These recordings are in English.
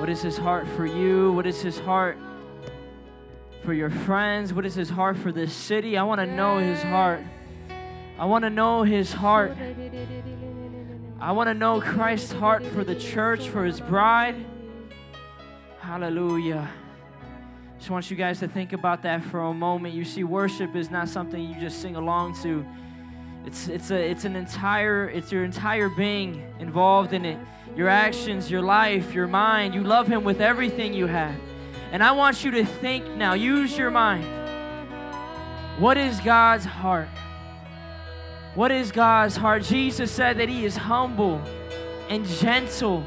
What is his heart for you? What is his heart for your friends? What is his heart for this city? I want to know his heart. I want to know his heart. I want to know Christ's heart for the church, for his bride. Hallelujah. Just want you guys to think about that for a moment. You see, worship is not something you just sing along to. It's it's a it's an entire it's your entire being involved in it. Your actions, your life, your mind. You love him with everything you have. And I want you to think now, use your mind. What is God's heart? What is God's heart? Jesus said that he is humble and gentle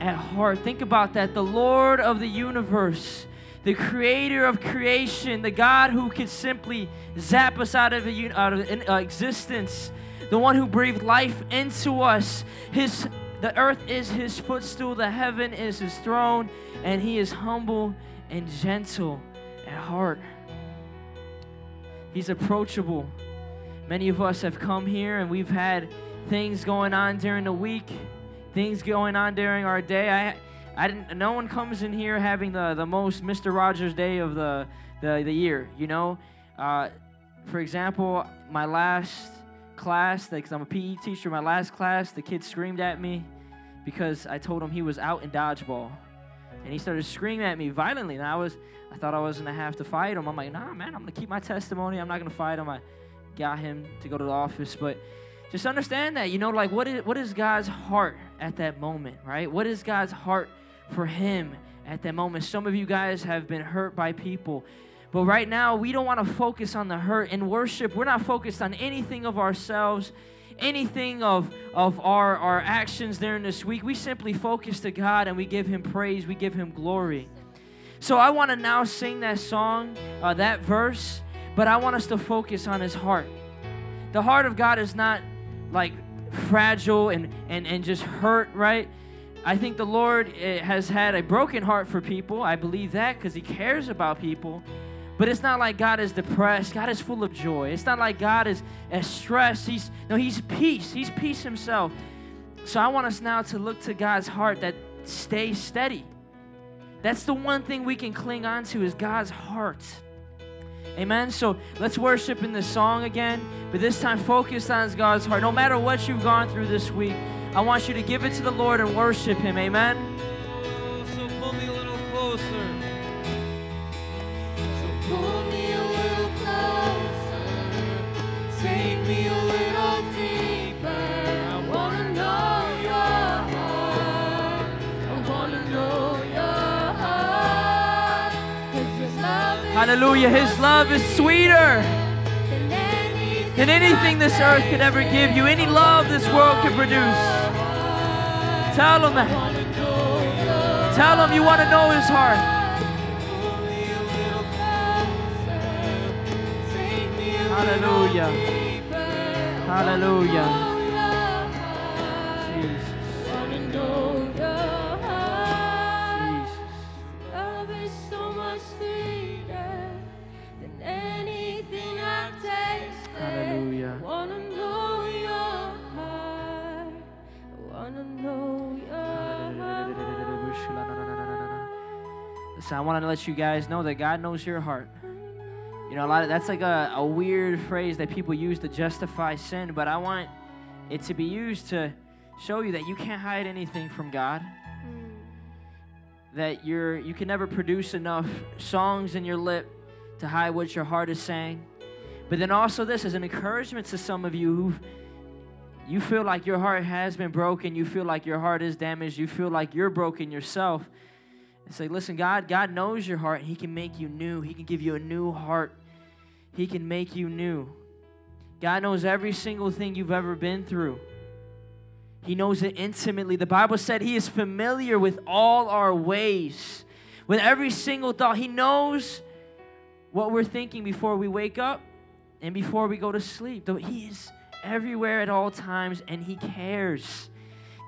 at heart. Think about that. The Lord of the universe the creator of creation, the God who could simply zap us out of, a, out of uh, existence, the one who breathed life into us. His, the earth is his footstool, the heaven is his throne, and he is humble and gentle at heart. He's approachable. Many of us have come here and we've had things going on during the week, things going on during our day. I I didn't. No one comes in here having the the most Mr. Rogers day of the the, the year. You know, uh, for example, my last class, because I'm a PE teacher, my last class, the kid screamed at me because I told him he was out in dodgeball, and he started screaming at me violently. And I was, I thought I was gonna have to fight him. I'm like, nah, man, I'm gonna keep my testimony. I'm not gonna fight him. I got him to go to the office, but just understand that, you know, like what is what is God's heart at that moment, right? What is God's heart for Him at that moment. Some of you guys have been hurt by people. But right now, we don't want to focus on the hurt. In worship, we're not focused on anything of ourselves, anything of, of our, our actions during this week. We simply focus to God and we give Him praise, we give Him glory. So I want to now sing that song, uh, that verse, but I want us to focus on His heart. The heart of God is not like fragile and, and, and just hurt, right? I think the Lord eh, has had a broken heart for people. I believe that because He cares about people. But it's not like God is depressed. God is full of joy. It's not like God is stressed. He's no, He's peace. He's peace Himself. So I want us now to look to God's heart that stays steady. That's the one thing we can cling on to is God's heart. Amen. So let's worship in the song again, but this time focus on God's heart. No matter what you've gone through this week, I want you to give it to the Lord and worship Him. Amen. So pull me a little closer. So pull me a little closer. Take me a little deeper. I wanna know your heart. I wanna know your heart. 'Cause His love Hallelujah. His love is sweeter than anything this earth could ever give you, any love this world could produce. Tell him that. Tell him you want to know his heart. Hallelujah. me want to let you guys know that God knows your heart. You know, a lot of that's like a, a weird phrase that people use to justify sin, but I want it to be used to show you that you can't hide anything from God. That you're you can never produce enough songs in your lip to hide what your heart is saying. But then also this is an encouragement to some of you who you feel like your heart has been broken, you feel like your heart is damaged, you feel like you're broken yourself. Like, listen, God, God knows your heart. He can make you new. He can give you a new heart. He can make you new. God knows every single thing you've ever been through. He knows it intimately. The Bible said He is familiar with all our ways, with every single thought. He knows what we're thinking before we wake up and before we go to sleep. He is everywhere at all times and He cares.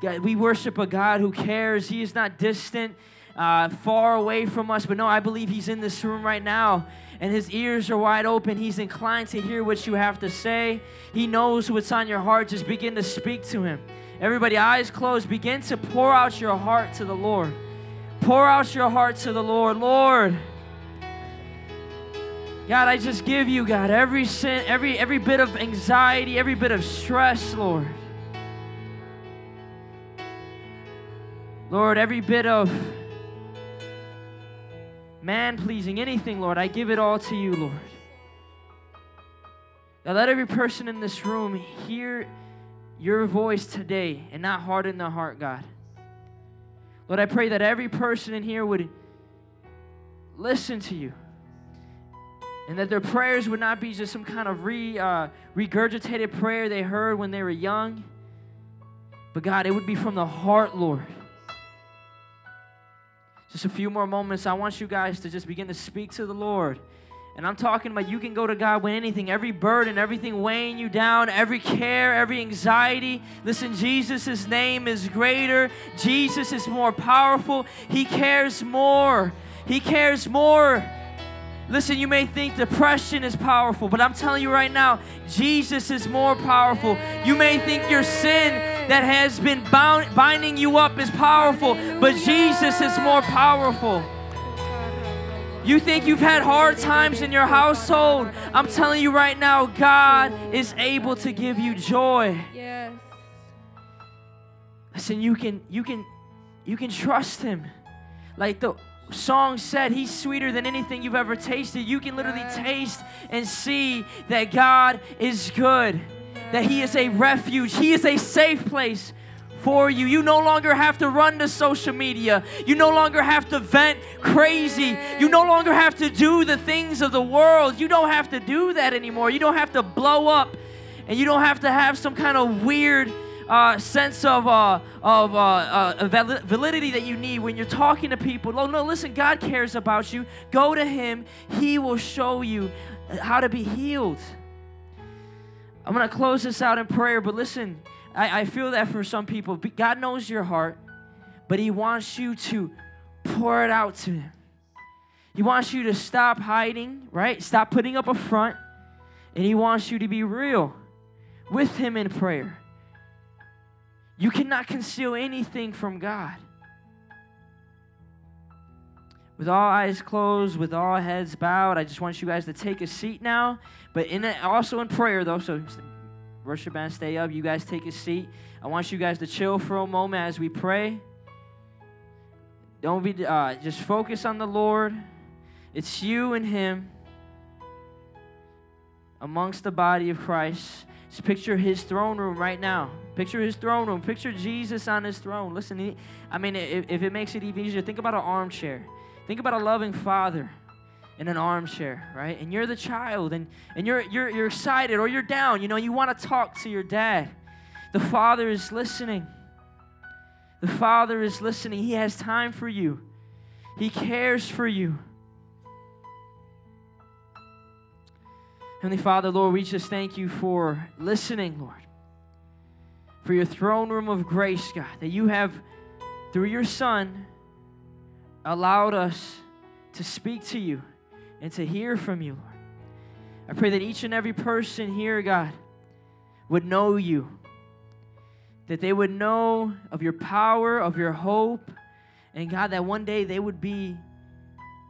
God, we worship a God who cares. He is not distant, uh, far away from us, but no, I believe He's in this room right now. And his ears are wide open. He's inclined to hear what you have to say. He knows what's on your heart. Just begin to speak to him. Everybody, eyes closed, begin to pour out your heart to the Lord. Pour out your heart to the Lord. Lord, God, I just give you, God, every sin, every every bit of anxiety, every bit of stress, Lord. Lord, every bit of man pleasing, anything, Lord, I give it all to you, Lord. Now let every person in this room hear your voice today and not harden their heart, God. Lord, I pray that every person in here would listen to you and that their prayers would not be just some kind of re, uh, regurgitated prayer they heard when they were young, but God, it would be from the heart, Lord. Just a few more moments. I want you guys to just begin to speak to the Lord. And I'm talking about you can go to God with anything, every burden, everything weighing you down, every care, every anxiety. Listen, Jesus' name is greater. Jesus is more powerful. He cares more. He cares more. Listen, you may think depression is powerful, but I'm telling you right now, Jesus is more powerful. You may think your sin that has been bound, binding you up is powerful, but Jesus is more powerful. You think you've had hard times in your household. I'm telling you right now, God is able to give you joy. Yes. Listen, you can you can you can trust him. Like the song said, he's sweeter than anything you've ever tasted. You can literally taste and see that God is good. That he is a refuge. He is a safe place for you. You no longer have to run to social media. You no longer have to vent crazy. You no longer have to do the things of the world. You don't have to do that anymore. You don't have to blow up and you don't have to have some kind of weird uh, sense of, uh, of uh, uh, validity that you need when you're talking to people. No, no, listen, God cares about you. Go to Him, He will show you how to be healed. I'm going to close this out in prayer, but listen, I, I feel that for some people, God knows your heart, but He wants you to pour it out to Him. He wants you to stop hiding, right? Stop putting up a front, and He wants you to be real with Him in prayer. You cannot conceal anything from God. With all eyes closed, with all heads bowed, I just want you guys to take a seat now. But in it, also in prayer, though, so worship band, stay up. You guys take a seat. I want you guys to chill for a moment as we pray. Don't be uh, just focus on the Lord. It's you and Him amongst the body of Christ. Just picture His throne room right now. Picture His throne room. Picture Jesus on His throne. Listen, he, I mean, if, if it makes it even easier, think about an armchair. Think about a loving Father in an armchair, right? And you're the child and, and you're, you're, you're excited or you're down, you know, you want to talk to your dad. The Father is listening. The Father is listening. He has time for you, He cares for you. Heavenly Father, Lord, we just thank you for listening, Lord. For your throne room of grace, God, that you have, through your Son, allowed us to speak to you and to hear from you, Lord. I pray that each and every person here, God, would know you, that they would know of your power, of your hope, and God, that one day they would be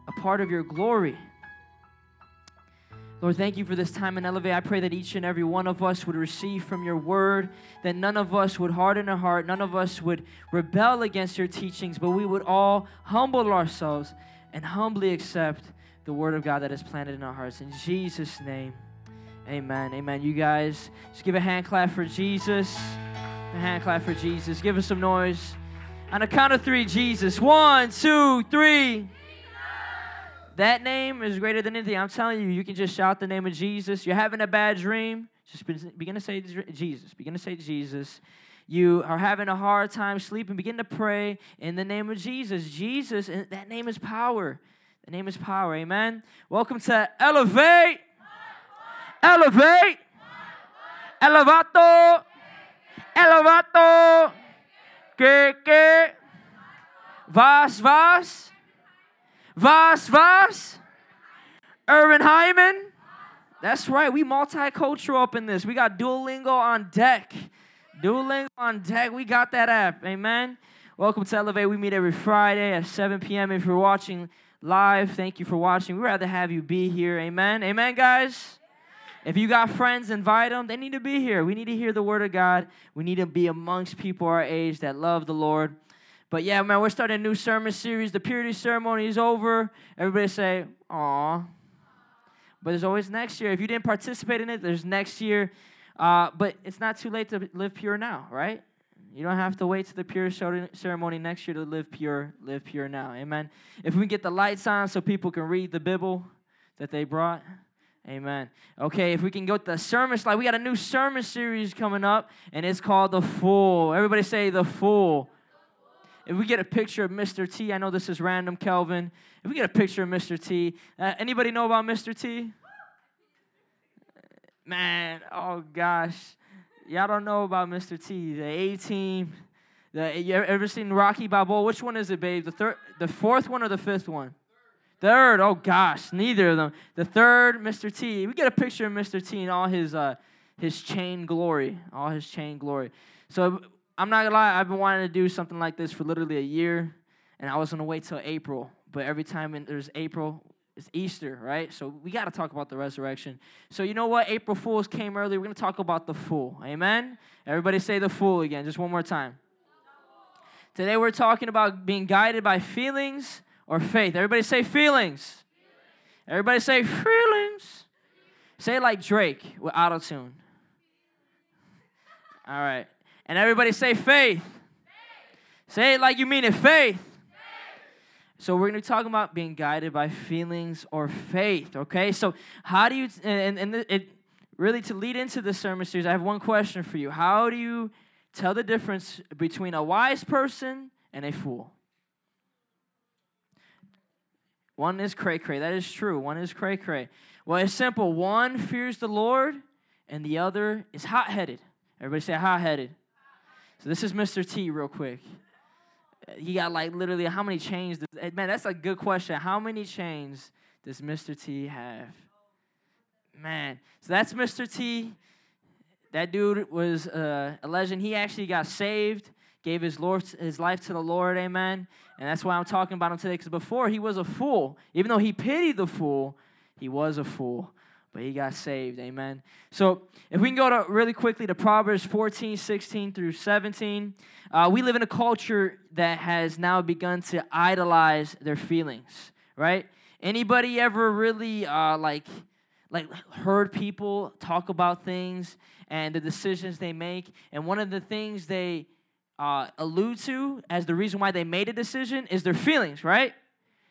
a part of your glory. Lord, thank you for this time in Elevate. I pray that each and every one of us would receive from your word, that none of us would harden our heart, none of us would rebel against your teachings, but we would all humble ourselves and humbly accept the word of God that is planted in our hearts. In Jesus' name, amen. Amen. You guys, just give a hand clap for Jesus. A hand clap for Jesus. Give us some noise. On a count of three, Jesus. One, two, three. That name is greater than anything. I'm telling you, you can just shout the name of Jesus. You're having a bad dream, just begin to say Jesus. Begin to say Jesus. You are having a hard time sleeping, begin to pray in the name of Jesus. Jesus, that name is power. The name is power. Amen. Welcome to Elevate. Elevate. Elevato. Elevato. Que, que. Vas, vas. Vas, Vas, Urban Hyman. That's right. We multicultural up in this. We got Duolingo on deck. Duolingo on deck. We got that app. Amen. Welcome to Elevate. We meet every Friday at 7 p.m. If you're watching live, thank you for watching. We'd rather have you be here. Amen. Amen, guys. If you got friends, invite them. They need to be here. We need to hear the word of God. We need to be amongst people our age that love the Lord. But yeah, man, we're starting a new sermon series. The purity ceremony is over. Everybody say, aw. But there's always next year. If you didn't participate in it, there's next year. Uh, but it's not too late to live pure now, right? You don't have to wait to the pure ceremony next year to live pure. Live pure now. Amen. If we get the lights on so people can read the Bible that they brought. Amen. Okay, if we can go to the sermon slide, we got a new sermon series coming up, and it's called The Fool. Everybody say The Fool. If we get a picture of Mr. T, I know this is random, Kelvin. If we get a picture of Mr. T, uh, anybody know about Mr. T? Man, oh gosh, y'all don't know about Mr. T. The A team. The you ever seen Rocky Balboa? Which one is it, babe? The third, the fourth one or the fifth one? Third. Oh gosh, neither of them. The third, Mr. T. We get a picture of Mr. T in all his uh, his chain glory, all his chain glory. So I'm not gonna lie, I've been wanting to do something like this for literally a year, and I was gonna wait till April. But every time there's April, it's Easter, right? So we got to talk about the resurrection. So you know what? April Fools came early. We're going to talk about the fool. Amen? Everybody say the fool again, just one more time. Today we're talking about being guided by feelings or faith. Everybody say feelings. Everybody say feelings. Say like Drake with auto tune. All right. And everybody say faith. faith. Say it like you mean it faith. So we're going to be talking about being guided by feelings or faith, okay? So how do you and and it really to lead into the sermon series, I have one question for you. How do you tell the difference between a wise person and a fool? One is cray cray. That is true. One is cray cray. Well, it's simple. One fears the Lord, and the other is hot headed. Everybody say hot headed. So this is Mr. T, real quick he got like literally how many chains? Does, eh, man, that's a good question. How many chains does Mr. T have? Man, so that's Mr. T. That dude was uh, a legend. He actually got saved, gave his Lord his life to the Lord, amen. And that's why I'm talking about him today. Because before he was a fool, even though he pitied the fool, he was a fool but he got saved. Amen. So if we can go to really quickly to Proverbs 14, 16 through 17. Uh, we live in a culture that has now begun to idolize their feelings, right? Anybody ever really uh, like like heard people talk about things and the decisions they make, and one of the things they uh, allude to as the reason why they made a decision is their feelings, right?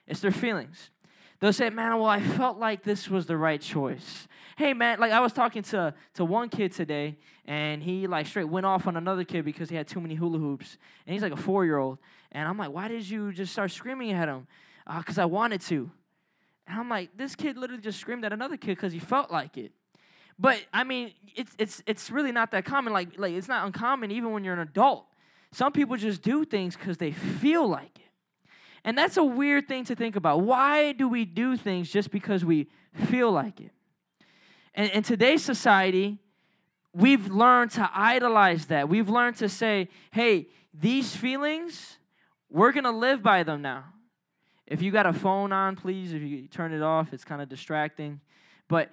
It's their feelings. They'll say, man, well, I felt like this was the right choice. Hey, man, like I was talking to, to one kid today, and he like straight went off on another kid because he had too many hula hoops. And he's like a four year old. And I'm like, why did you just start screaming at him? Because uh, I wanted to. And I'm like, this kid literally just screamed at another kid because he felt like it. But I mean, it's it's it's really not that common. Like like it's not uncommon even when you're an adult. Some people just do things because they feel like it. And that's a weird thing to think about. Why do we do things just because we feel like it? And in today's society, we've learned to idolize that. We've learned to say, hey, these feelings, we're going to live by them now. If you got a phone on, please, if you turn it off, it's kind of distracting. But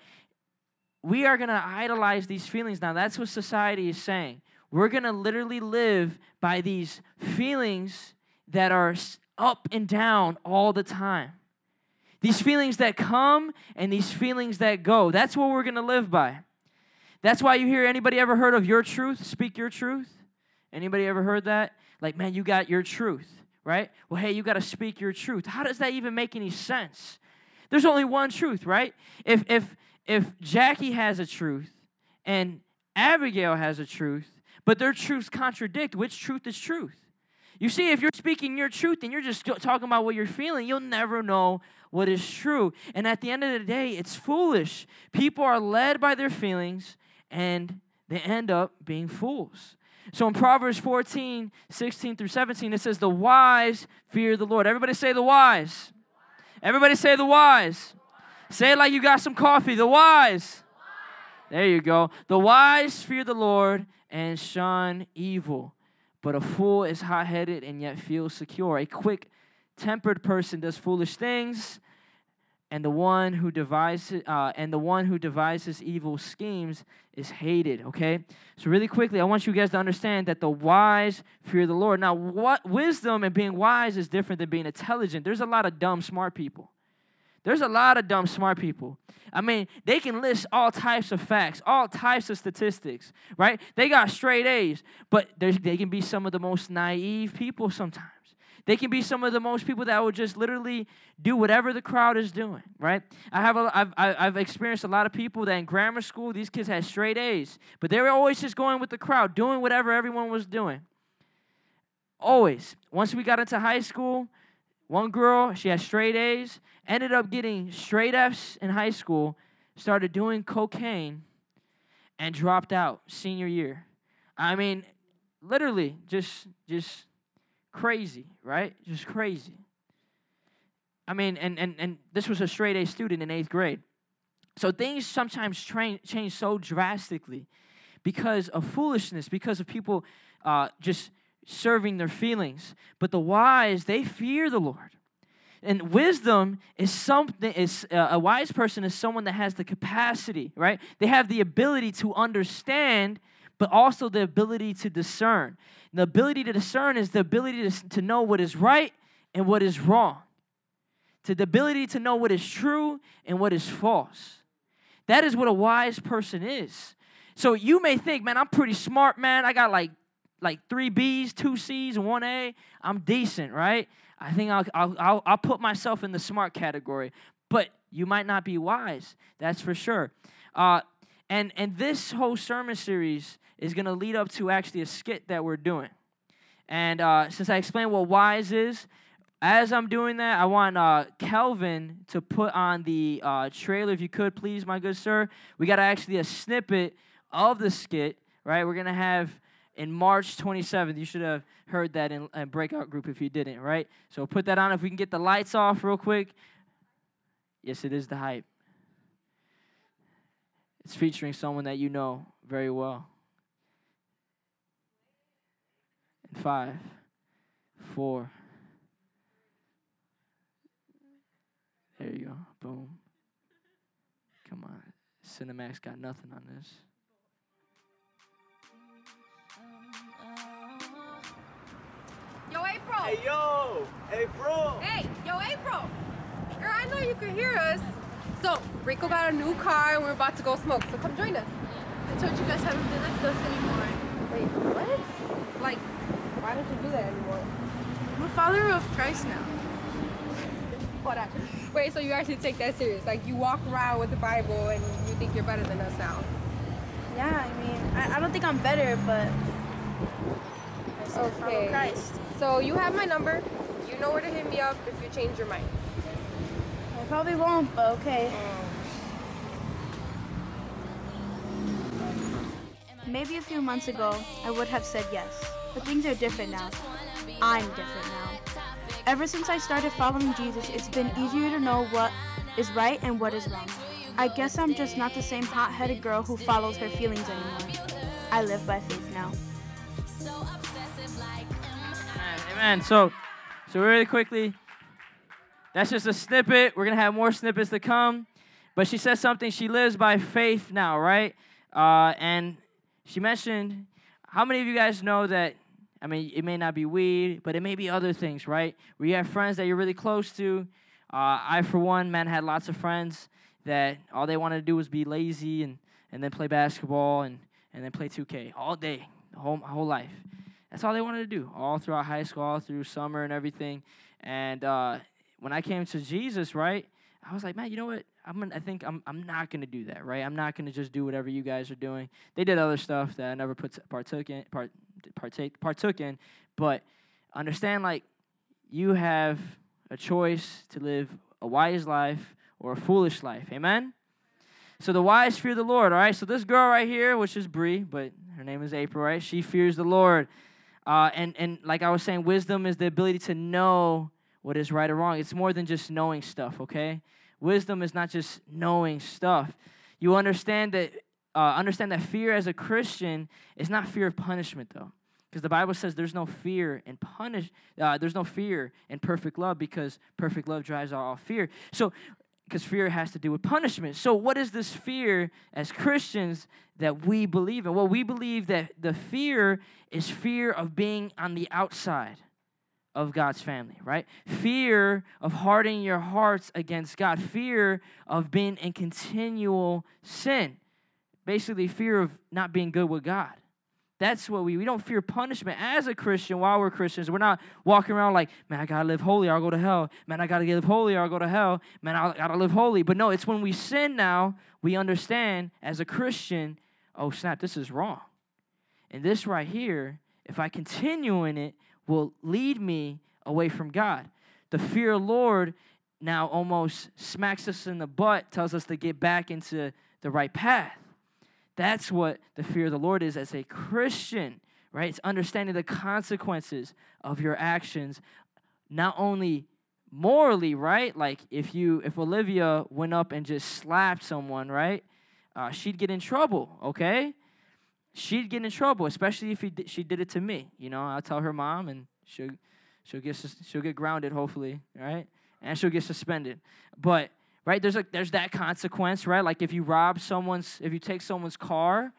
we are going to idolize these feelings now. That's what society is saying. We're going to literally live by these feelings that are up and down all the time. These feelings that come and these feelings that go. That's what we're going to live by. That's why you hear anybody ever heard of your truth? Speak your truth? Anybody ever heard that? Like, man, you got your truth, right? Well, hey, you got to speak your truth. How does that even make any sense? There's only one truth, right? If if if Jackie has a truth and Abigail has a truth, but their truths contradict, which truth is truth? You see, if you're speaking your truth and you're just talking about what you're feeling, you'll never know what is true. And at the end of the day, it's foolish. People are led by their feelings and they end up being fools. So in Proverbs 14, 16 through 17, it says, The wise fear the Lord. Everybody say the wise. Everybody say the wise. Say it like you got some coffee. The wise. There you go. The wise fear the Lord and shun evil but a fool is hot headed and yet feels secure. A quick tempered person does foolish things, and the one who devises uh, and the one who devises evil schemes is hated okay? So really quickly i want you guys to understand that the wise fear the lord. Now what wisdom and being wise is different than being intelligent. There's a lot of dumb smart people there's a lot of dumb smart people i mean they can list all types of facts all types of statistics right they got straight a's but they can be some of the most naive people sometimes they can be some of the most people that will just literally do whatever the crowd is doing, right? I have a, I've, I've experienced a lot of people that in grammar school, these kids had straight A's, but they were always just going with the crowd, doing whatever everyone was doing. Always. Once we got into high school, one girl, she had straight A's, ended up getting straight F's in high school, started doing cocaine, and dropped out senior year. I mean, literally, just just crazy, right? Just crazy. I mean, and, and, and this was a straight A student in eighth grade. So things sometimes train, change so drastically because of foolishness, because of people uh, just serving their feelings. But the wise, they fear the Lord. And wisdom is something is uh, a wise person is someone that has the capacity, right? They have the ability to understand but also the ability to discern. The ability to discern is the ability to, to know what is right and what is wrong, to the ability to know what is true and what is false. That is what a wise person is. So you may think, man, I'm pretty smart, man. I got like like three B's, two C's, one A. I'm decent, right? I think I'll, I'll, I'll, I'll put myself in the smart category. But you might not be wise, that's for sure. Uh, and, and this whole sermon series is going to lead up to actually a skit that we're doing. And uh, since I explained what wise is, as I'm doing that, I want uh, Kelvin to put on the uh, trailer, if you could, please, my good sir. We got actually a snippet of the skit, right? We're going to have in March 27th. You should have heard that in breakout group if you didn't, right? So put that on. If we can get the lights off real quick. Yes, it is the hype. It's featuring someone that you know very well. In five, four. There you go. Boom. Come on. Cinemax got nothing on this. Yo, April! Hey yo! Hey bro! Hey, yo, April! Girl, I know you can hear us. So, Rico got a new car and we're about to go smoke, so come join us. I told you guys I haven't been like this anymore. Wait, what? Like, why don't you do that anymore? I'm a follower of Christ now. Hold on. Wait, so you actually take that serious? Like, you walk around with the Bible and you think you're better than us now? Yeah, I mean, I, I don't think I'm better, but I still follow Okay. Christ. So, you have my number. You know where to hit me up if you change your mind. I probably won't, but okay. Maybe a few months ago, I would have said yes, but things are different now. I'm different now. Ever since I started following Jesus, it's been easier to know what is right and what is wrong. I guess I'm just not the same hot headed girl who follows her feelings anymore. I live by faith Amen. So, so really quickly, that's just a snippet. We're gonna have more snippets to come. But she says something. She lives by faith now, right? Uh, and she mentioned how many of you guys know that? I mean, it may not be weed, but it may be other things, right? Where you have friends that you're really close to. Uh, I, for one, man, had lots of friends that all they wanted to do was be lazy and, and then play basketball and, and then play 2K all day, whole, whole life. That's all they wanted to do, all throughout high school, all through summer and everything. And uh, when I came to Jesus, right, I was like, man, you know what? I'm gonna, I think I'm, I'm not going to do that, right? I'm not going to just do whatever you guys are doing. They did other stuff that I never put, partook in, part, partake, partook in. But understand, like, you have a choice to live a wise life or a foolish life. Amen? So the wise fear the Lord, all right? So this girl right here, which is Bree, but her name is April, right? She fears the Lord. Uh, and, and like I was saying, wisdom is the ability to know what is right or wrong. It's more than just knowing stuff, okay? Wisdom is not just knowing stuff. You understand that uh, understand that fear as a Christian is not fear of punishment, though. Because the Bible says there's no fear in punish, uh, there's no fear in perfect love because perfect love drives out all fear. So, because fear has to do with punishment. So, what is this fear as Christians that we believe in? Well, we believe that the fear is fear of being on the outside of God's family, right? Fear of hardening your hearts against God, fear of being in continual sin. Basically, fear of not being good with God. That's what we we don't fear punishment as a Christian while we're Christians. We're not walking around like, man, I gotta live holy or I'll go to hell. Man, I gotta live holy or I'll go to hell. Man, I gotta live holy. But no, it's when we sin now, we understand as a Christian, oh snap, this is wrong. And this right here, if I continue in it, will lead me away from God. The fear of Lord now almost smacks us in the butt, tells us to get back into the right path. That's what the fear of the Lord is as a Christian, right? It's understanding the consequences of your actions, not only morally, right? Like if you if Olivia went up and just slapped someone, right? Uh, she'd get in trouble, okay? She'd get in trouble, especially if she did it to me. You know, I'll tell her mom, and she'll she'll get she'll get grounded, hopefully, right? And she'll get suspended. But right? There's a there's that consequence, right? Like if you rob someone's, if you take someone's car,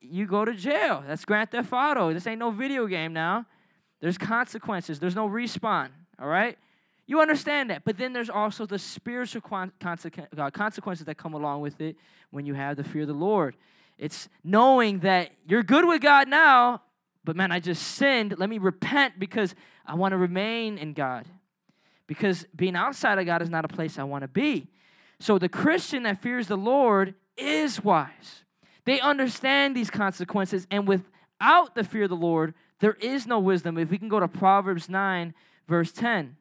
you go to jail. That's Grand Theft Auto. This ain't no video game now. There's consequences. There's no respawn. All right. You understand that, but then there's also the spiritual uh, consequences that come along with it when you have the fear of the Lord. It's knowing that you're good with God now, but man, I just sinned. Let me repent because I want to remain in God because being outside of God is not a place I want to be. So the Christian that fears the Lord is wise. They understand these consequences, and without the fear of the Lord, there is no wisdom. If we can go to Proverbs 9, verse 10.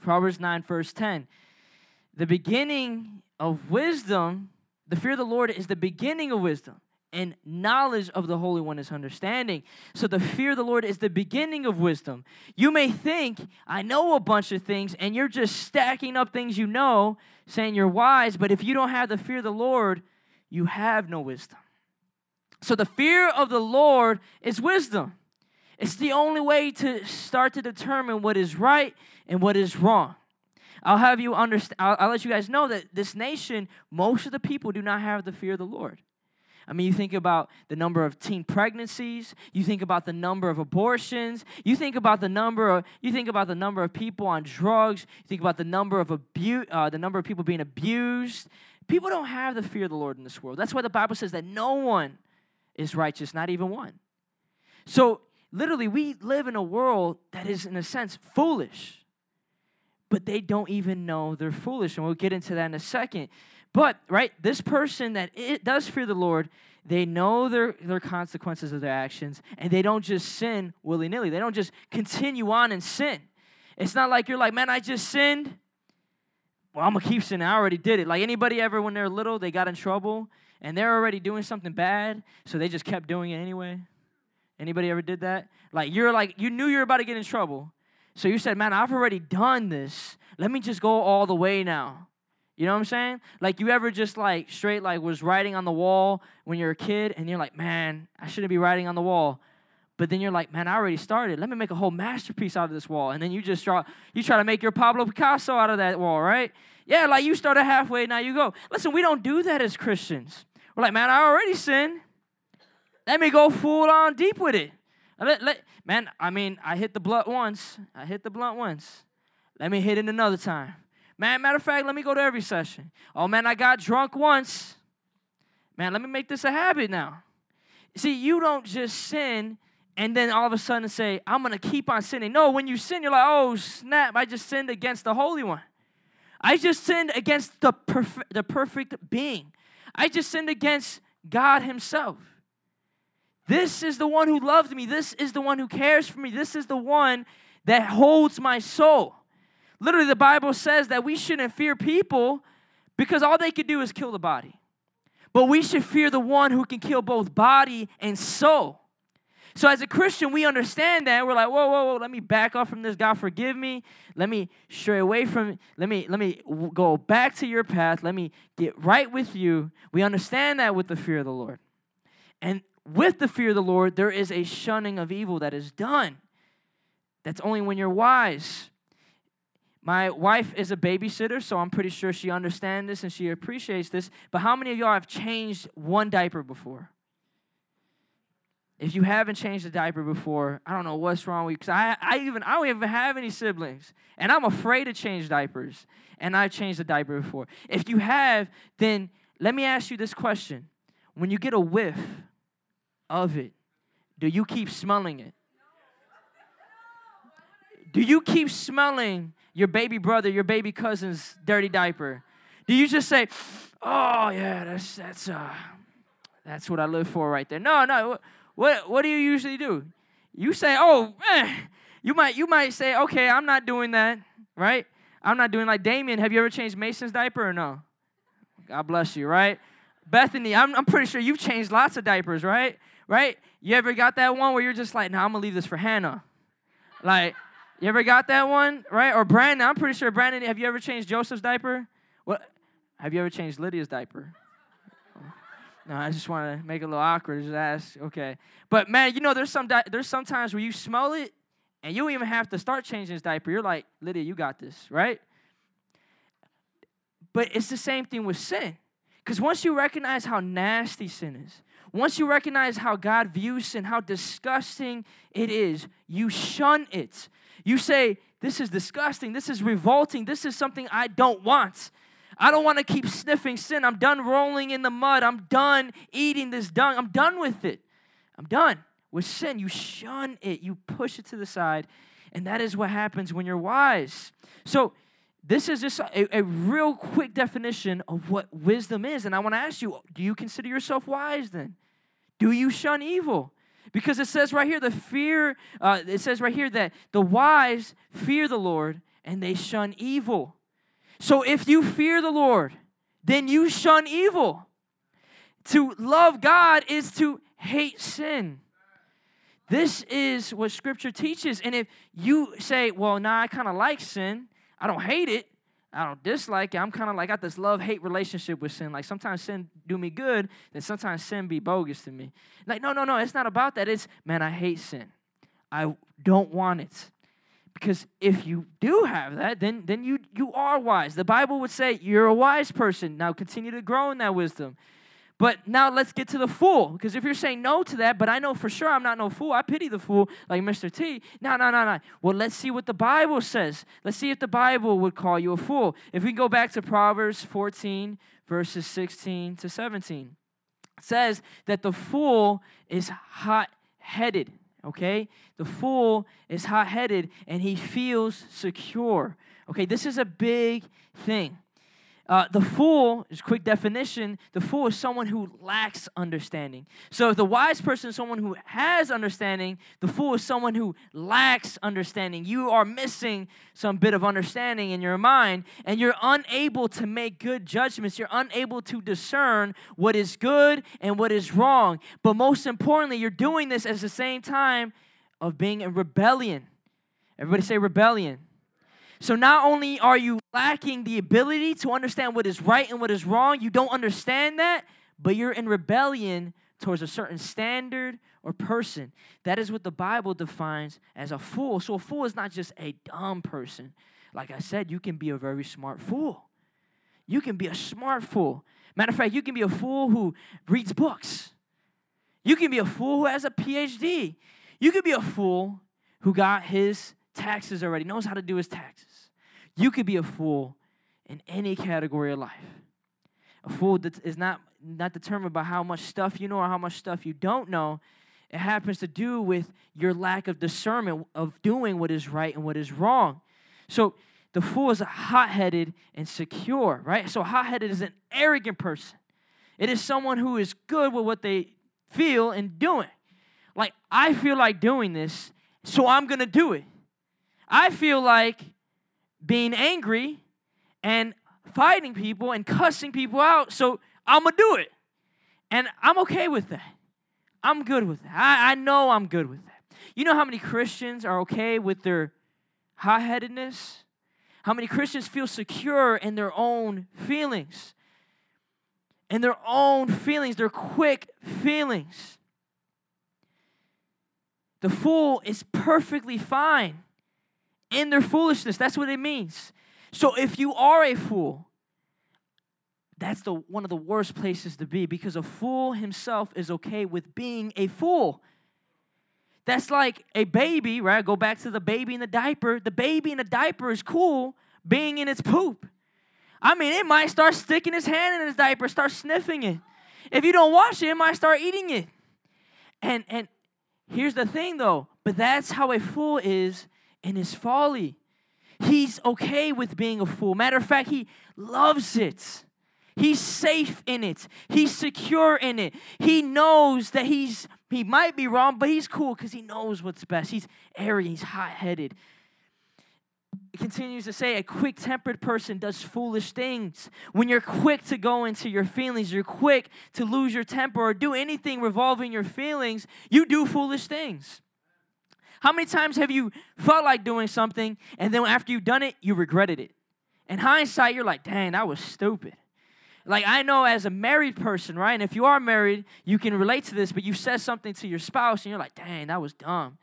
Proverbs 9, verse 10. The beginning of wisdom, the fear of the Lord is the beginning of wisdom and knowledge of the Holy One is understanding. So the fear of the Lord is the beginning of wisdom. You may think, I know a bunch of things, and you're just stacking up things you know, saying you're wise, but if you don't have the fear of the Lord, you have no wisdom. So the fear of the Lord is wisdom. It's the only way to start to determine what is right and what is wrong. I'll have you understand, I'll, I'll let you guys know that this nation, most of the people do not have the fear of the Lord. I mean, you think about the number of teen pregnancies, you think about the number of abortions, you think about the number of you think about the number of people on drugs, you think about the number of abuse, uh, the number of people being abused. People don't have the fear of the Lord in this world. That's why the Bible says that no one is righteous, not even one. So, literally, we live in a world that is, in a sense, foolish, but they don't even know they're foolish, and we'll get into that in a second. But, right, this person that it does fear the Lord, they know their, their consequences of their actions, and they don't just sin willy nilly. They don't just continue on and sin. It's not like you're like, man, I just sinned. Well, I'm gonna keep sinning. I already did it. Like anybody ever, when they're little, they got in trouble and they're already doing something bad, so they just kept doing it anyway. Anybody ever did that? Like you're like you knew you were about to get in trouble, so you said, "Man, I've already done this. Let me just go all the way now." You know what I'm saying? Like you ever just like straight like was writing on the wall when you're a kid and you're like, man, I shouldn't be writing on the wall. But then you're like, man, I already started. Let me make a whole masterpiece out of this wall. And then you just draw, you try to make your Pablo Picasso out of that wall, right? Yeah, like you started halfway, now you go. Listen, we don't do that as Christians. We're like, man, I already sinned. Let me go full on deep with it. Let, let, man, I mean, I hit the blunt once. I hit the blunt once. Let me hit it another time. Man, matter of fact, let me go to every session. Oh man, I got drunk once. Man, let me make this a habit now. See, you don't just sin and then all of a sudden say, I'm gonna keep on sinning. No, when you sin, you're like, oh snap, I just sinned against the Holy One. I just sinned against the perfect the perfect being. I just sinned against God Himself. This is the one who loved me. This is the one who cares for me. This is the one that holds my soul. Literally, the Bible says that we shouldn't fear people because all they could do is kill the body. But we should fear the one who can kill both body and soul. So, as a Christian, we understand that. We're like, whoa, whoa, whoa, let me back off from this. God, forgive me. Let me stray away from, let me, let me go back to your path. Let me get right with you. We understand that with the fear of the Lord. And with the fear of the Lord, there is a shunning of evil that is done. That's only when you're wise. My wife is a babysitter, so I'm pretty sure she understands this and she appreciates this. But how many of y'all have changed one diaper before? If you haven't changed a diaper before, I don't know what's wrong with you. Because I, I even I don't even have any siblings, and I'm afraid to change diapers. And I've changed a diaper before. If you have, then let me ask you this question: When you get a whiff of it, do you keep smelling it? Do you keep smelling your baby brother, your baby cousin's dirty diaper? Do you just say, "Oh yeah, that's that's uh, that's what I live for right there"? No, no. What what do you usually do? You say, "Oh, eh. you might you might say, "Okay, I'm not doing that." Right? I'm not doing like Damien. Have you ever changed Mason's diaper or no? God bless you. Right? Bethany, I'm I'm pretty sure you've changed lots of diapers. Right? Right? You ever got that one where you're just like, "Nah, I'm gonna leave this for Hannah." Like. You ever got that one, right? Or Brandon, I'm pretty sure Brandon, have you ever changed Joseph's diaper? What? Have you ever changed Lydia's diaper? No, I just want to make it a little awkward. Just ask, okay. But man, you know, there's some di- there's some times where you smell it, and you don't even have to start changing his diaper. You're like, Lydia, you got this, right? But it's the same thing with sin, because once you recognize how nasty sin is, once you recognize how God views sin, how disgusting it is, you shun it. You say, This is disgusting. This is revolting. This is something I don't want. I don't want to keep sniffing sin. I'm done rolling in the mud. I'm done eating this dung. I'm done with it. I'm done with sin. You shun it, you push it to the side. And that is what happens when you're wise. So, this is just a, a real quick definition of what wisdom is. And I want to ask you do you consider yourself wise then? Do you shun evil? Because it says right here, the fear, uh, it says right here that the wise fear the Lord and they shun evil. So if you fear the Lord, then you shun evil. To love God is to hate sin. This is what Scripture teaches. And if you say, well, nah, I kind of like sin, I don't hate it, I don't dislike it. I'm kind of like I got this love hate relationship with sin. Like sometimes sin do me good, then sometimes sin be bogus to me. Like no, no, no. It's not about that. It's man, I hate sin. I don't want it. Because if you do have that, then then you you are wise. The Bible would say you're a wise person. Now continue to grow in that wisdom. But now let's get to the fool. Because if you're saying no to that, but I know for sure I'm not no fool, I pity the fool like Mr. T. No, no, no, no. Well, let's see what the Bible says. Let's see if the Bible would call you a fool. If we go back to Proverbs 14, verses 16 to 17, it says that the fool is hot headed. Okay? The fool is hot headed and he feels secure. Okay, this is a big thing. Uh, the fool is quick definition. The fool is someone who lacks understanding. So if the wise person is someone who has understanding, the fool is someone who lacks understanding. You are missing some bit of understanding in your mind, and you're unable to make good judgments. You're unable to discern what is good and what is wrong. But most importantly, you're doing this at the same time of being in rebellion. Everybody say rebellion. So not only are you lacking the ability to understand what is right and what is wrong, you don't understand that, but you're in rebellion towards a certain standard or person. That is what the Bible defines as a fool. So a fool is not just a dumb person. Like I said, you can be a very smart fool. You can be a smart fool. Matter of fact, you can be a fool who reads books. You can be a fool who has a PhD. You can be a fool who got his taxes already, knows how to do his taxes. You could be a fool in any category of life. A fool that is not, not determined by how much stuff you know or how much stuff you don't know. It happens to do with your lack of discernment of doing what is right and what is wrong. So the fool is hot headed and secure, right? So hot headed is an arrogant person. It is someone who is good with what they feel and doing. Like, I feel like doing this, so I'm gonna do it. I feel like being angry and fighting people and cussing people out, so I'm gonna do it. And I'm okay with that. I'm good with that. I, I know I'm good with that. You know how many Christians are okay with their high headedness? How many Christians feel secure in their own feelings? In their own feelings, their quick feelings. The fool is perfectly fine in their foolishness. That's what it means. So if you are a fool, that's the one of the worst places to be because a fool himself is okay with being a fool. That's like a baby, right? Go back to the baby in the diaper. The baby in the diaper is cool being in its poop. I mean, it might start sticking its hand in its diaper, start sniffing it. If you don't wash it, it might start eating it. And and here's the thing though, but that's how a fool is in his folly. He's okay with being a fool. Matter of fact, he loves it. He's safe in it. He's secure in it. He knows that he's he might be wrong, but he's cool because he knows what's best. He's airy, he's hot-headed. It continues to say a quick-tempered person does foolish things. When you're quick to go into your feelings, you're quick to lose your temper or do anything revolving your feelings, you do foolish things. How many times have you felt like doing something and then after you've done it, you regretted it? In hindsight, you're like, dang, that was stupid. Like, I know as a married person, right? And if you are married, you can relate to this, but you said something to your spouse and you're like, dang, that was dumb.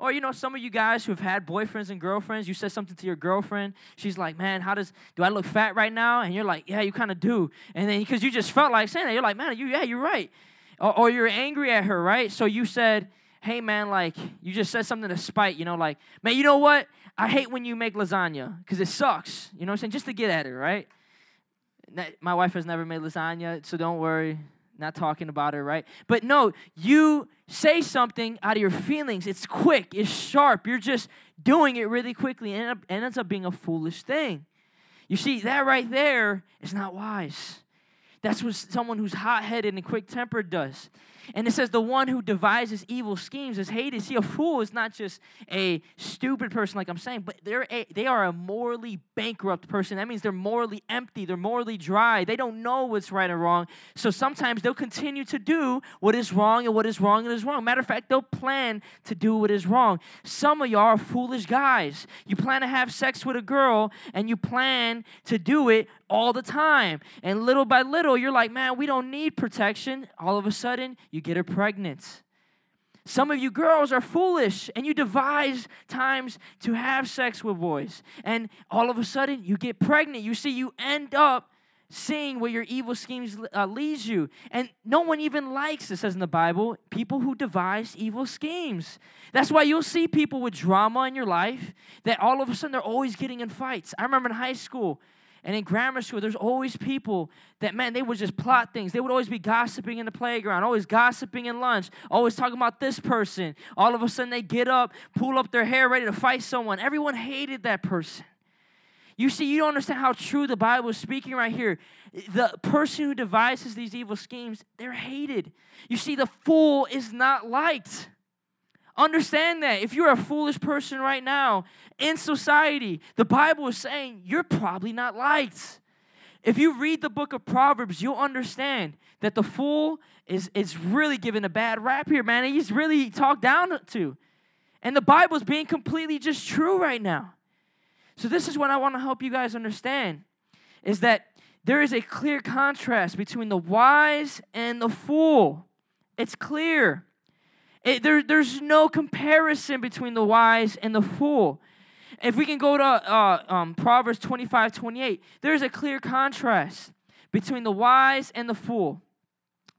Or, you know, some of you guys who have had boyfriends and girlfriends, you said something to your girlfriend. She's like, man, how does, do I look fat right now? And you're like, yeah, you kind of do. And then, because you just felt like saying that, you're like, man, you, yeah, you're right. Or, or you're angry at her, right? So you said, hey, man, like, you just said something to spite, you know, like, man, you know what? I hate when you make lasagna because it sucks. You know what I'm saying? Just to get at her, right? My wife has never made lasagna, so don't worry. Not talking about her, right? But no, you say something out of your feelings. It's quick, it's sharp. You're just doing it really quickly, and it ends up being a foolish thing. You see, that right there is not wise. That's what someone who's hot headed and quick tempered does. And it says, the one who devises evil schemes is hated. See, a fool is not just a stupid person, like I'm saying, but they're a, they are a morally bankrupt person. That means they're morally empty, they're morally dry. They don't know what's right and wrong. So sometimes they'll continue to do what is wrong and what is wrong and is wrong. Matter of fact, they'll plan to do what is wrong. Some of y'all are foolish guys. You plan to have sex with a girl and you plan to do it all the time. And little by little, you're like, man, we don't need protection. All of a sudden, you get her pregnant. Some of you girls are foolish and you devise times to have sex with boys. And all of a sudden, you get pregnant. You see, you end up seeing where your evil schemes uh, leads you. And no one even likes, it says in the Bible, people who devise evil schemes. That's why you'll see people with drama in your life that all of a sudden they're always getting in fights. I remember in high school, and in grammar school, there's always people that, man, they would just plot things. They would always be gossiping in the playground, always gossiping in lunch, always talking about this person. All of a sudden, they get up, pull up their hair, ready to fight someone. Everyone hated that person. You see, you don't understand how true the Bible is speaking right here. The person who devises these evil schemes, they're hated. You see, the fool is not liked. Understand that. If you're a foolish person right now in society, the Bible is saying you're probably not liked. If you read the book of Proverbs, you'll understand that the fool is, is really given a bad rap here, man. He's really talked down to. And the Bible is being completely just true right now. So this is what I want to help you guys understand is that there is a clear contrast between the wise and the fool. It's clear. It, there, there's no comparison between the wise and the fool. If we can go to uh, um, Proverbs 25 28, there's a clear contrast between the wise and the fool.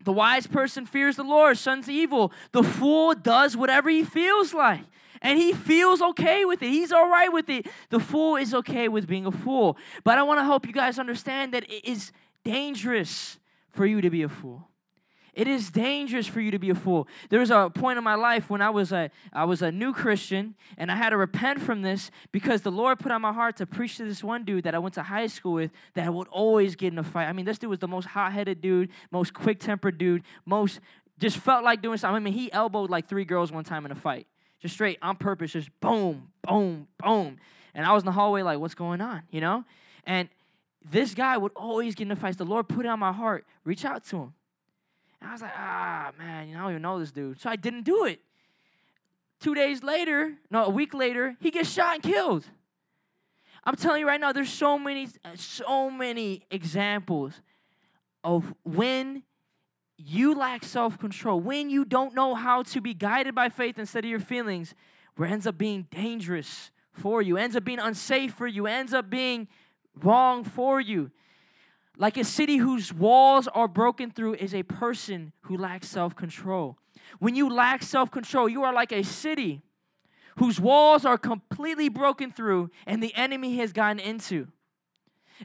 The wise person fears the Lord, shuns evil. The fool does whatever he feels like. And he feels okay with it. He's all right with it. The fool is okay with being a fool. But I want to help you guys understand that it is dangerous for you to be a fool. It is dangerous for you to be a fool. There was a point in my life when I was a I was a new Christian and I had to repent from this because the Lord put on my heart to preach to this one dude that I went to high school with that would always get in a fight. I mean, this dude was the most hot-headed dude, most quick-tempered dude, most just felt like doing something. I mean, he elbowed like three girls one time in a fight. Just straight on purpose, just boom, boom, boom. And I was in the hallway like, what's going on? You know? And this guy would always get in the fights. The Lord put it on my heart, reach out to him. And I was like, ah, man, I don't even know this dude. So I didn't do it. Two days later, no, a week later, he gets shot and killed. I'm telling you right now, there's so many, so many examples of when you lack self control, when you don't know how to be guided by faith instead of your feelings, where ends up being dangerous for you, ends up being unsafe for you, ends up being wrong for you. Like a city whose walls are broken through is a person who lacks self control. When you lack self control, you are like a city whose walls are completely broken through and the enemy has gotten into.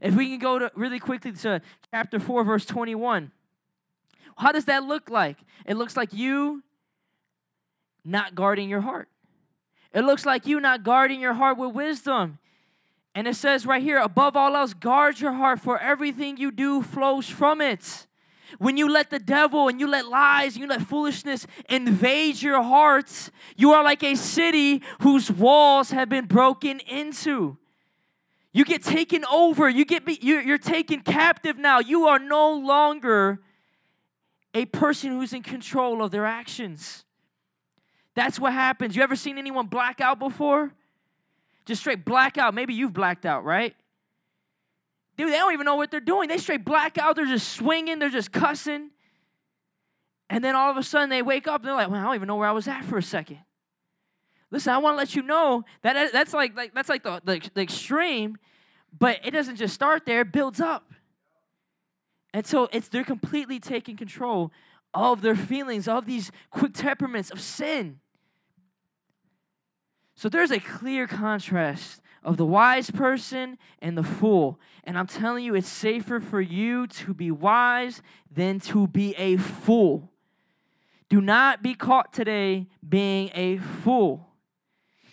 If we can go to really quickly to chapter 4, verse 21. How does that look like? It looks like you not guarding your heart. It looks like you not guarding your heart with wisdom. And it says right here, above all else, guard your heart, for everything you do flows from it. When you let the devil and you let lies, and you let foolishness invade your hearts, you are like a city whose walls have been broken into. You get taken over. You get be, you're, you're taken captive now. You are no longer a person who's in control of their actions. That's what happens. You ever seen anyone black out before? Just straight black out. Maybe you've blacked out, right? Dude, they don't even know what they're doing. They straight black out. They're just swinging. They're just cussing. And then all of a sudden they wake up and they're like, well, I don't even know where I was at for a second. Listen, I want to let you know that that's like, like that's like the, the, the extreme, but it doesn't just start there, it builds up. And so it's they're completely taking control of their feelings, of these quick temperaments of sin. So there's a clear contrast of the wise person and the fool. And I'm telling you, it's safer for you to be wise than to be a fool. Do not be caught today being a fool.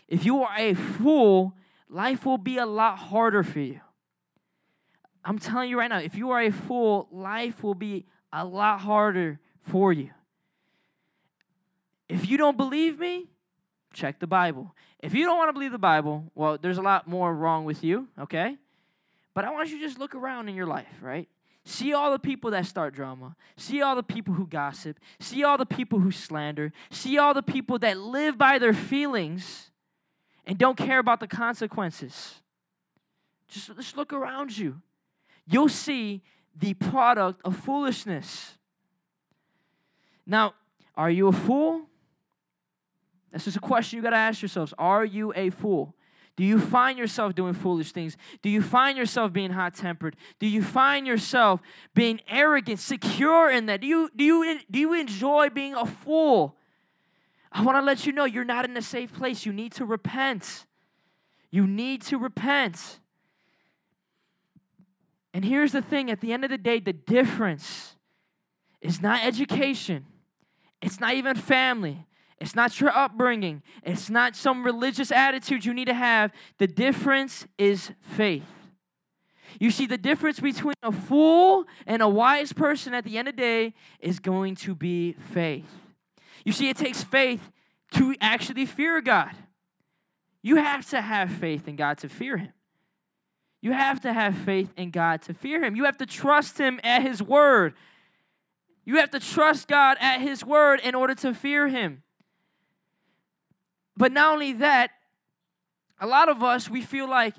If you are a fool, life will be a lot harder for you. I'm telling you right now, if you are a fool, life will be a lot harder for you. If you don't believe me, check the Bible. If you don't want to believe the Bible, well, there's a lot more wrong with you, okay? But I want you to just look around in your life, right? See all the people that start drama. See all the people who gossip. See all the people who slander. See all the people that live by their feelings and don't care about the consequences. Just, just look around you. You'll see the product of foolishness. Now, are you a fool? This is a question you got to ask yourselves. Are you a fool? Do you find yourself doing foolish things? Do you find yourself being hot tempered? Do you find yourself being arrogant, secure in that? Do you, do you, do you enjoy being a fool? I want to let you know you're not in a safe place. You need to repent. You need to repent. And here's the thing at the end of the day, the difference is not education, it's not even family, it's not your upbringing, it's not some religious attitude you need to have. The difference is faith. You see, the difference between a fool and a wise person at the end of the day is going to be faith. You see, it takes faith to actually fear God. You have to have faith in God to fear Him. You have to have faith in God to fear Him. You have to trust Him at His word. You have to trust God at His word in order to fear Him. But not only that, a lot of us, we feel like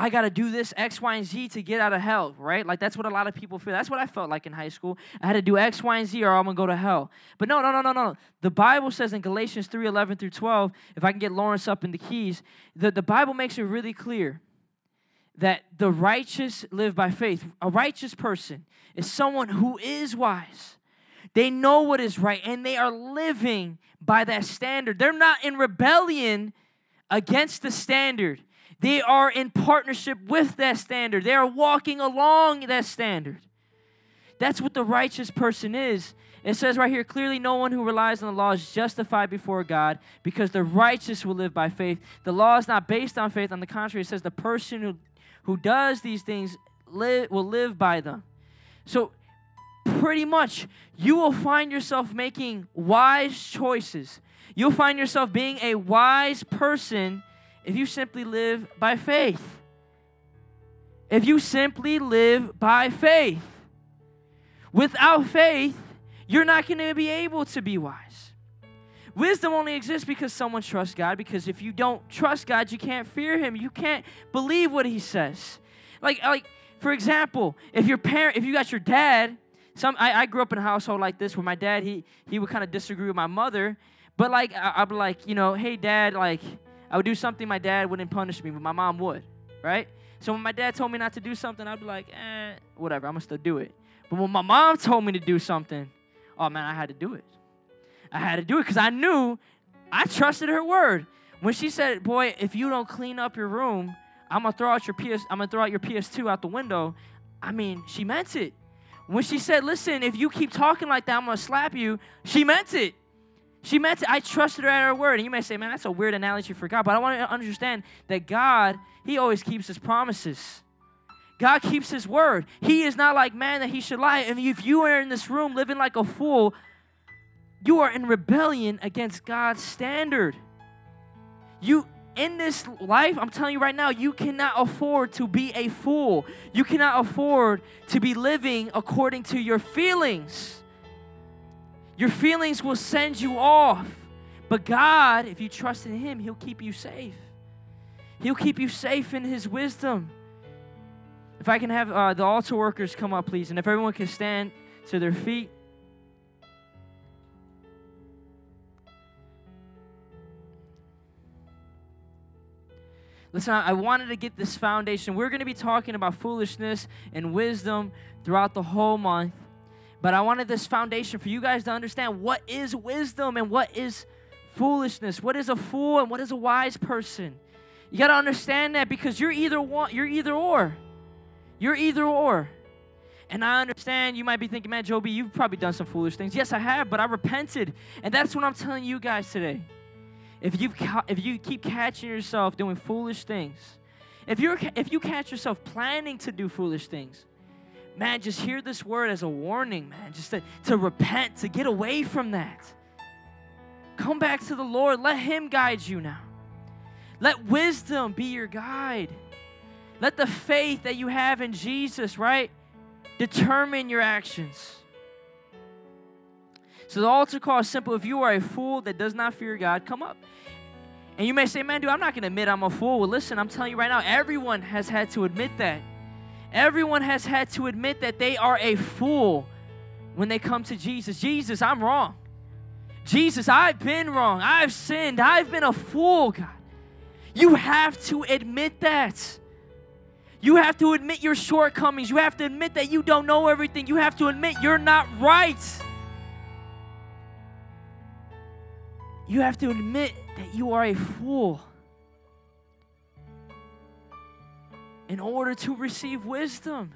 I got to do this X, Y, and Z to get out of hell, right? Like that's what a lot of people feel. That's what I felt like in high school. I had to do X, Y, and Z or I'm going to go to hell. But no, no, no, no, no. The Bible says in Galatians 3 11 through 12, if I can get Lawrence up in the keys, the, the Bible makes it really clear that the righteous live by faith. A righteous person is someone who is wise. They know what is right and they are living by that standard. They're not in rebellion against the standard. They are in partnership with that standard. They are walking along that standard. That's what the righteous person is. It says right here clearly, no one who relies on the law is justified before God because the righteous will live by faith. The law is not based on faith. On the contrary, it says the person who, who does these things live, will live by them. So, pretty much, you will find yourself making wise choices. You'll find yourself being a wise person if you simply live by faith. If you simply live by faith. Without faith, you're not going to be able to be wise. Wisdom only exists because someone trusts God, because if you don't trust God, you can't fear Him. You can't believe what He says. Like, like for example, if your parent, if you got your dad some I, I grew up in a household like this where my dad he he would kind of disagree with my mother, but like I, I'd be like, you know, hey dad, like I would do something my dad wouldn't punish me, but my mom would, right? So when my dad told me not to do something, I'd be like, eh, whatever, I'm gonna still do it. But when my mom told me to do something, oh man, I had to do it. I had to do it because I knew I trusted her word. When she said, "Boy, if you don't clean up your room, I'm gonna throw out your PS. I'm gonna throw out your PS2 out the window." I mean, she meant it. When she said, "Listen, if you keep talking like that, I'm gonna slap you," she meant it. She meant it. I trusted her at her word. And you may say, "Man, that's a weird analogy for God," but I want to understand that God, He always keeps His promises. God keeps His word. He is not like man that He should lie. And if you are in this room living like a fool, you are in rebellion against God's standard. You in this life, I'm telling you right now, you cannot afford to be a fool. You cannot afford to be living according to your feelings. Your feelings will send you off. But God, if you trust in Him, He'll keep you safe. He'll keep you safe in His wisdom. If I can have uh, the altar workers come up, please, and if everyone can stand to their feet. Listen, I wanted to get this foundation. We're going to be talking about foolishness and wisdom throughout the whole month. But I wanted this foundation for you guys to understand what is wisdom and what is foolishness. What is a fool and what is a wise person? You got to understand that because you're either one, you're either or. You're either or. And I understand you might be thinking, man, Joby, you've probably done some foolish things. Yes, I have, but I repented. And that's what I'm telling you guys today. If you if you keep catching yourself doing foolish things, if you're if you catch yourself planning to do foolish things, man, just hear this word as a warning, man. Just to, to repent, to get away from that. Come back to the Lord. Let Him guide you now. Let wisdom be your guide. Let the faith that you have in Jesus, right, determine your actions. So the altar call is simple. If you are a fool that does not fear God, come up. And you may say, man, dude, I'm not going to admit I'm a fool. Well, listen, I'm telling you right now, everyone has had to admit that. Everyone has had to admit that they are a fool when they come to Jesus. Jesus, I'm wrong. Jesus, I've been wrong. I've sinned. I've been a fool, God. You have to admit that. You have to admit your shortcomings. You have to admit that you don't know everything. You have to admit you're not right. You have to admit that you are a fool in order to receive wisdom.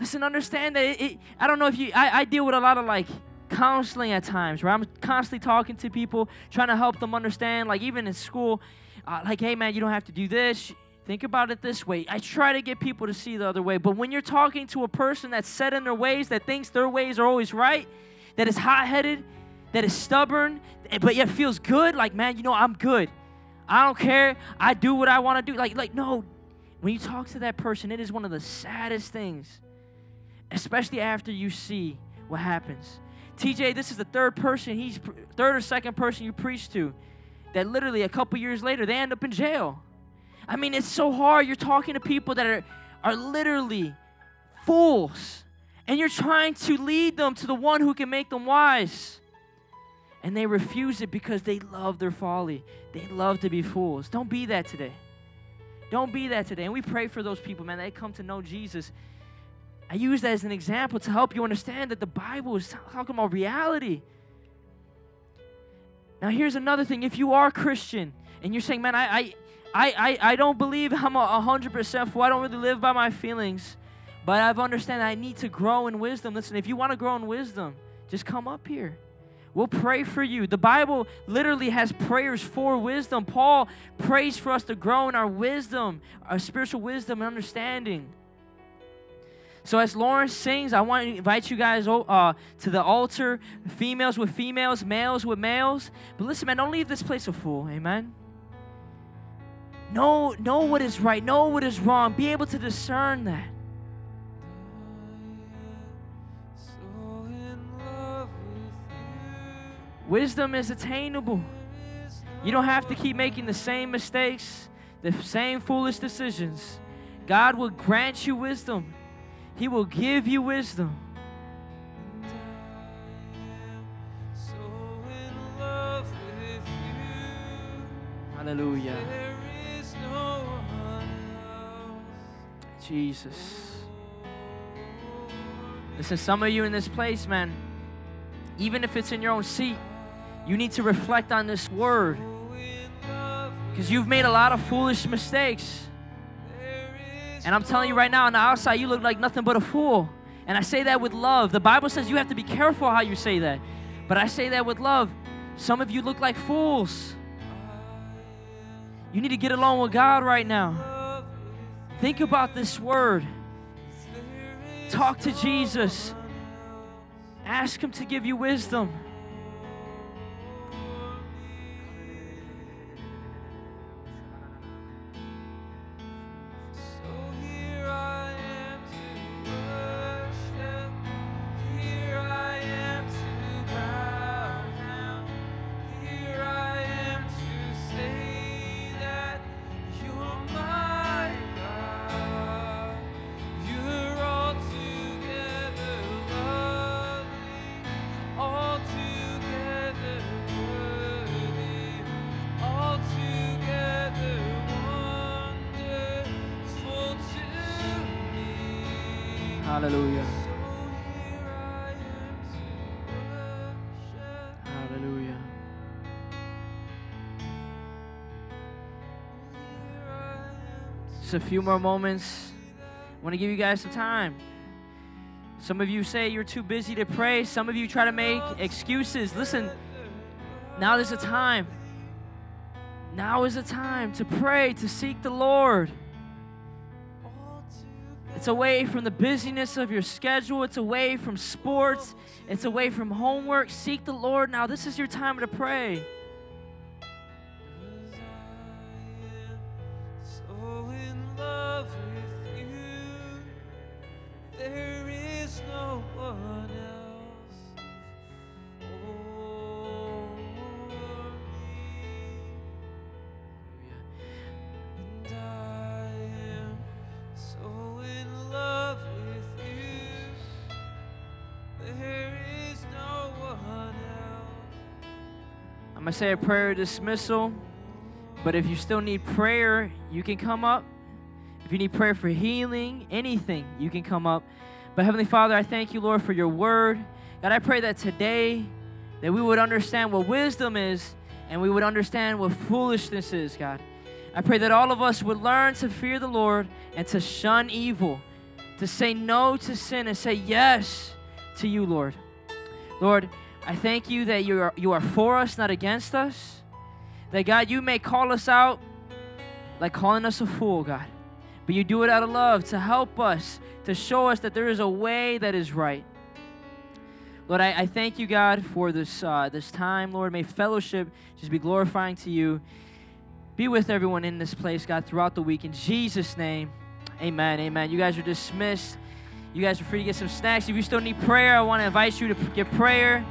Listen, understand that it, it, I don't know if you, I, I deal with a lot of like counseling at times, where I'm constantly talking to people, trying to help them understand, like even in school, uh, like, hey man, you don't have to do this. Think about it this way. I try to get people to see the other way. But when you're talking to a person that's set in their ways, that thinks their ways are always right, that is hot headed, that is stubborn, but yet feels good, like, man, you know, I'm good. I don't care. I do what I want to do. Like, like, no. When you talk to that person, it is one of the saddest things, especially after you see what happens. TJ, this is the third person, he's third or second person you preach to, that literally a couple years later they end up in jail. I mean, it's so hard. You're talking to people that are, are literally fools, and you're trying to lead them to the one who can make them wise. And they refuse it because they love their folly. They love to be fools. Don't be that today. Don't be that today. And we pray for those people, man, they come to know Jesus. I use that as an example to help you understand that the Bible is talking about reality. Now, here's another thing. If you are Christian and you're saying, man, I, I, I, I don't believe I'm a 100% fool, I don't really live by my feelings, but I've understand I need to grow in wisdom. Listen, if you want to grow in wisdom, just come up here. We'll pray for you. The Bible literally has prayers for wisdom. Paul prays for us to grow in our wisdom, our spiritual wisdom and understanding. So as Lauren sings, I want to invite you guys uh, to the altar, females with females, males with males. But listen, man, don't leave this place a fool. Amen. Know, know what is right. Know what is wrong. Be able to discern that. Wisdom is attainable. You don't have to keep making the same mistakes, the same foolish decisions. God will grant you wisdom. He will give you wisdom. Hallelujah. Jesus. Listen, some of you in this place, man, even if it's in your own seat, you need to reflect on this word because you've made a lot of foolish mistakes. And I'm telling you right now, on the outside, you look like nothing but a fool. And I say that with love. The Bible says you have to be careful how you say that. But I say that with love. Some of you look like fools. You need to get along with God right now. Think about this word. Talk to Jesus. Ask Him to give you wisdom. A few more moments. I want to give you guys some time. Some of you say you're too busy to pray. Some of you try to make excuses. Listen, now is a time. Now is a time to pray, to seek the Lord. It's away from the busyness of your schedule. It's away from sports. It's away from homework. Seek the Lord now. This is your time to pray. Say a prayer dismissal. But if you still need prayer, you can come up. If you need prayer for healing, anything, you can come up. But Heavenly Father, I thank you, Lord, for your word. God, I pray that today that we would understand what wisdom is and we would understand what foolishness is, God. I pray that all of us would learn to fear the Lord and to shun evil, to say no to sin and say yes to you, Lord. Lord, I thank you that you are, you are for us, not against us. That God, you may call us out like calling us a fool, God. But you do it out of love to help us, to show us that there is a way that is right. Lord, I, I thank you, God, for this uh, this time, Lord. May fellowship just be glorifying to you. Be with everyone in this place, God, throughout the week. In Jesus' name, amen. Amen. You guys are dismissed. You guys are free to get some snacks. If you still need prayer, I want to invite you to get prayer.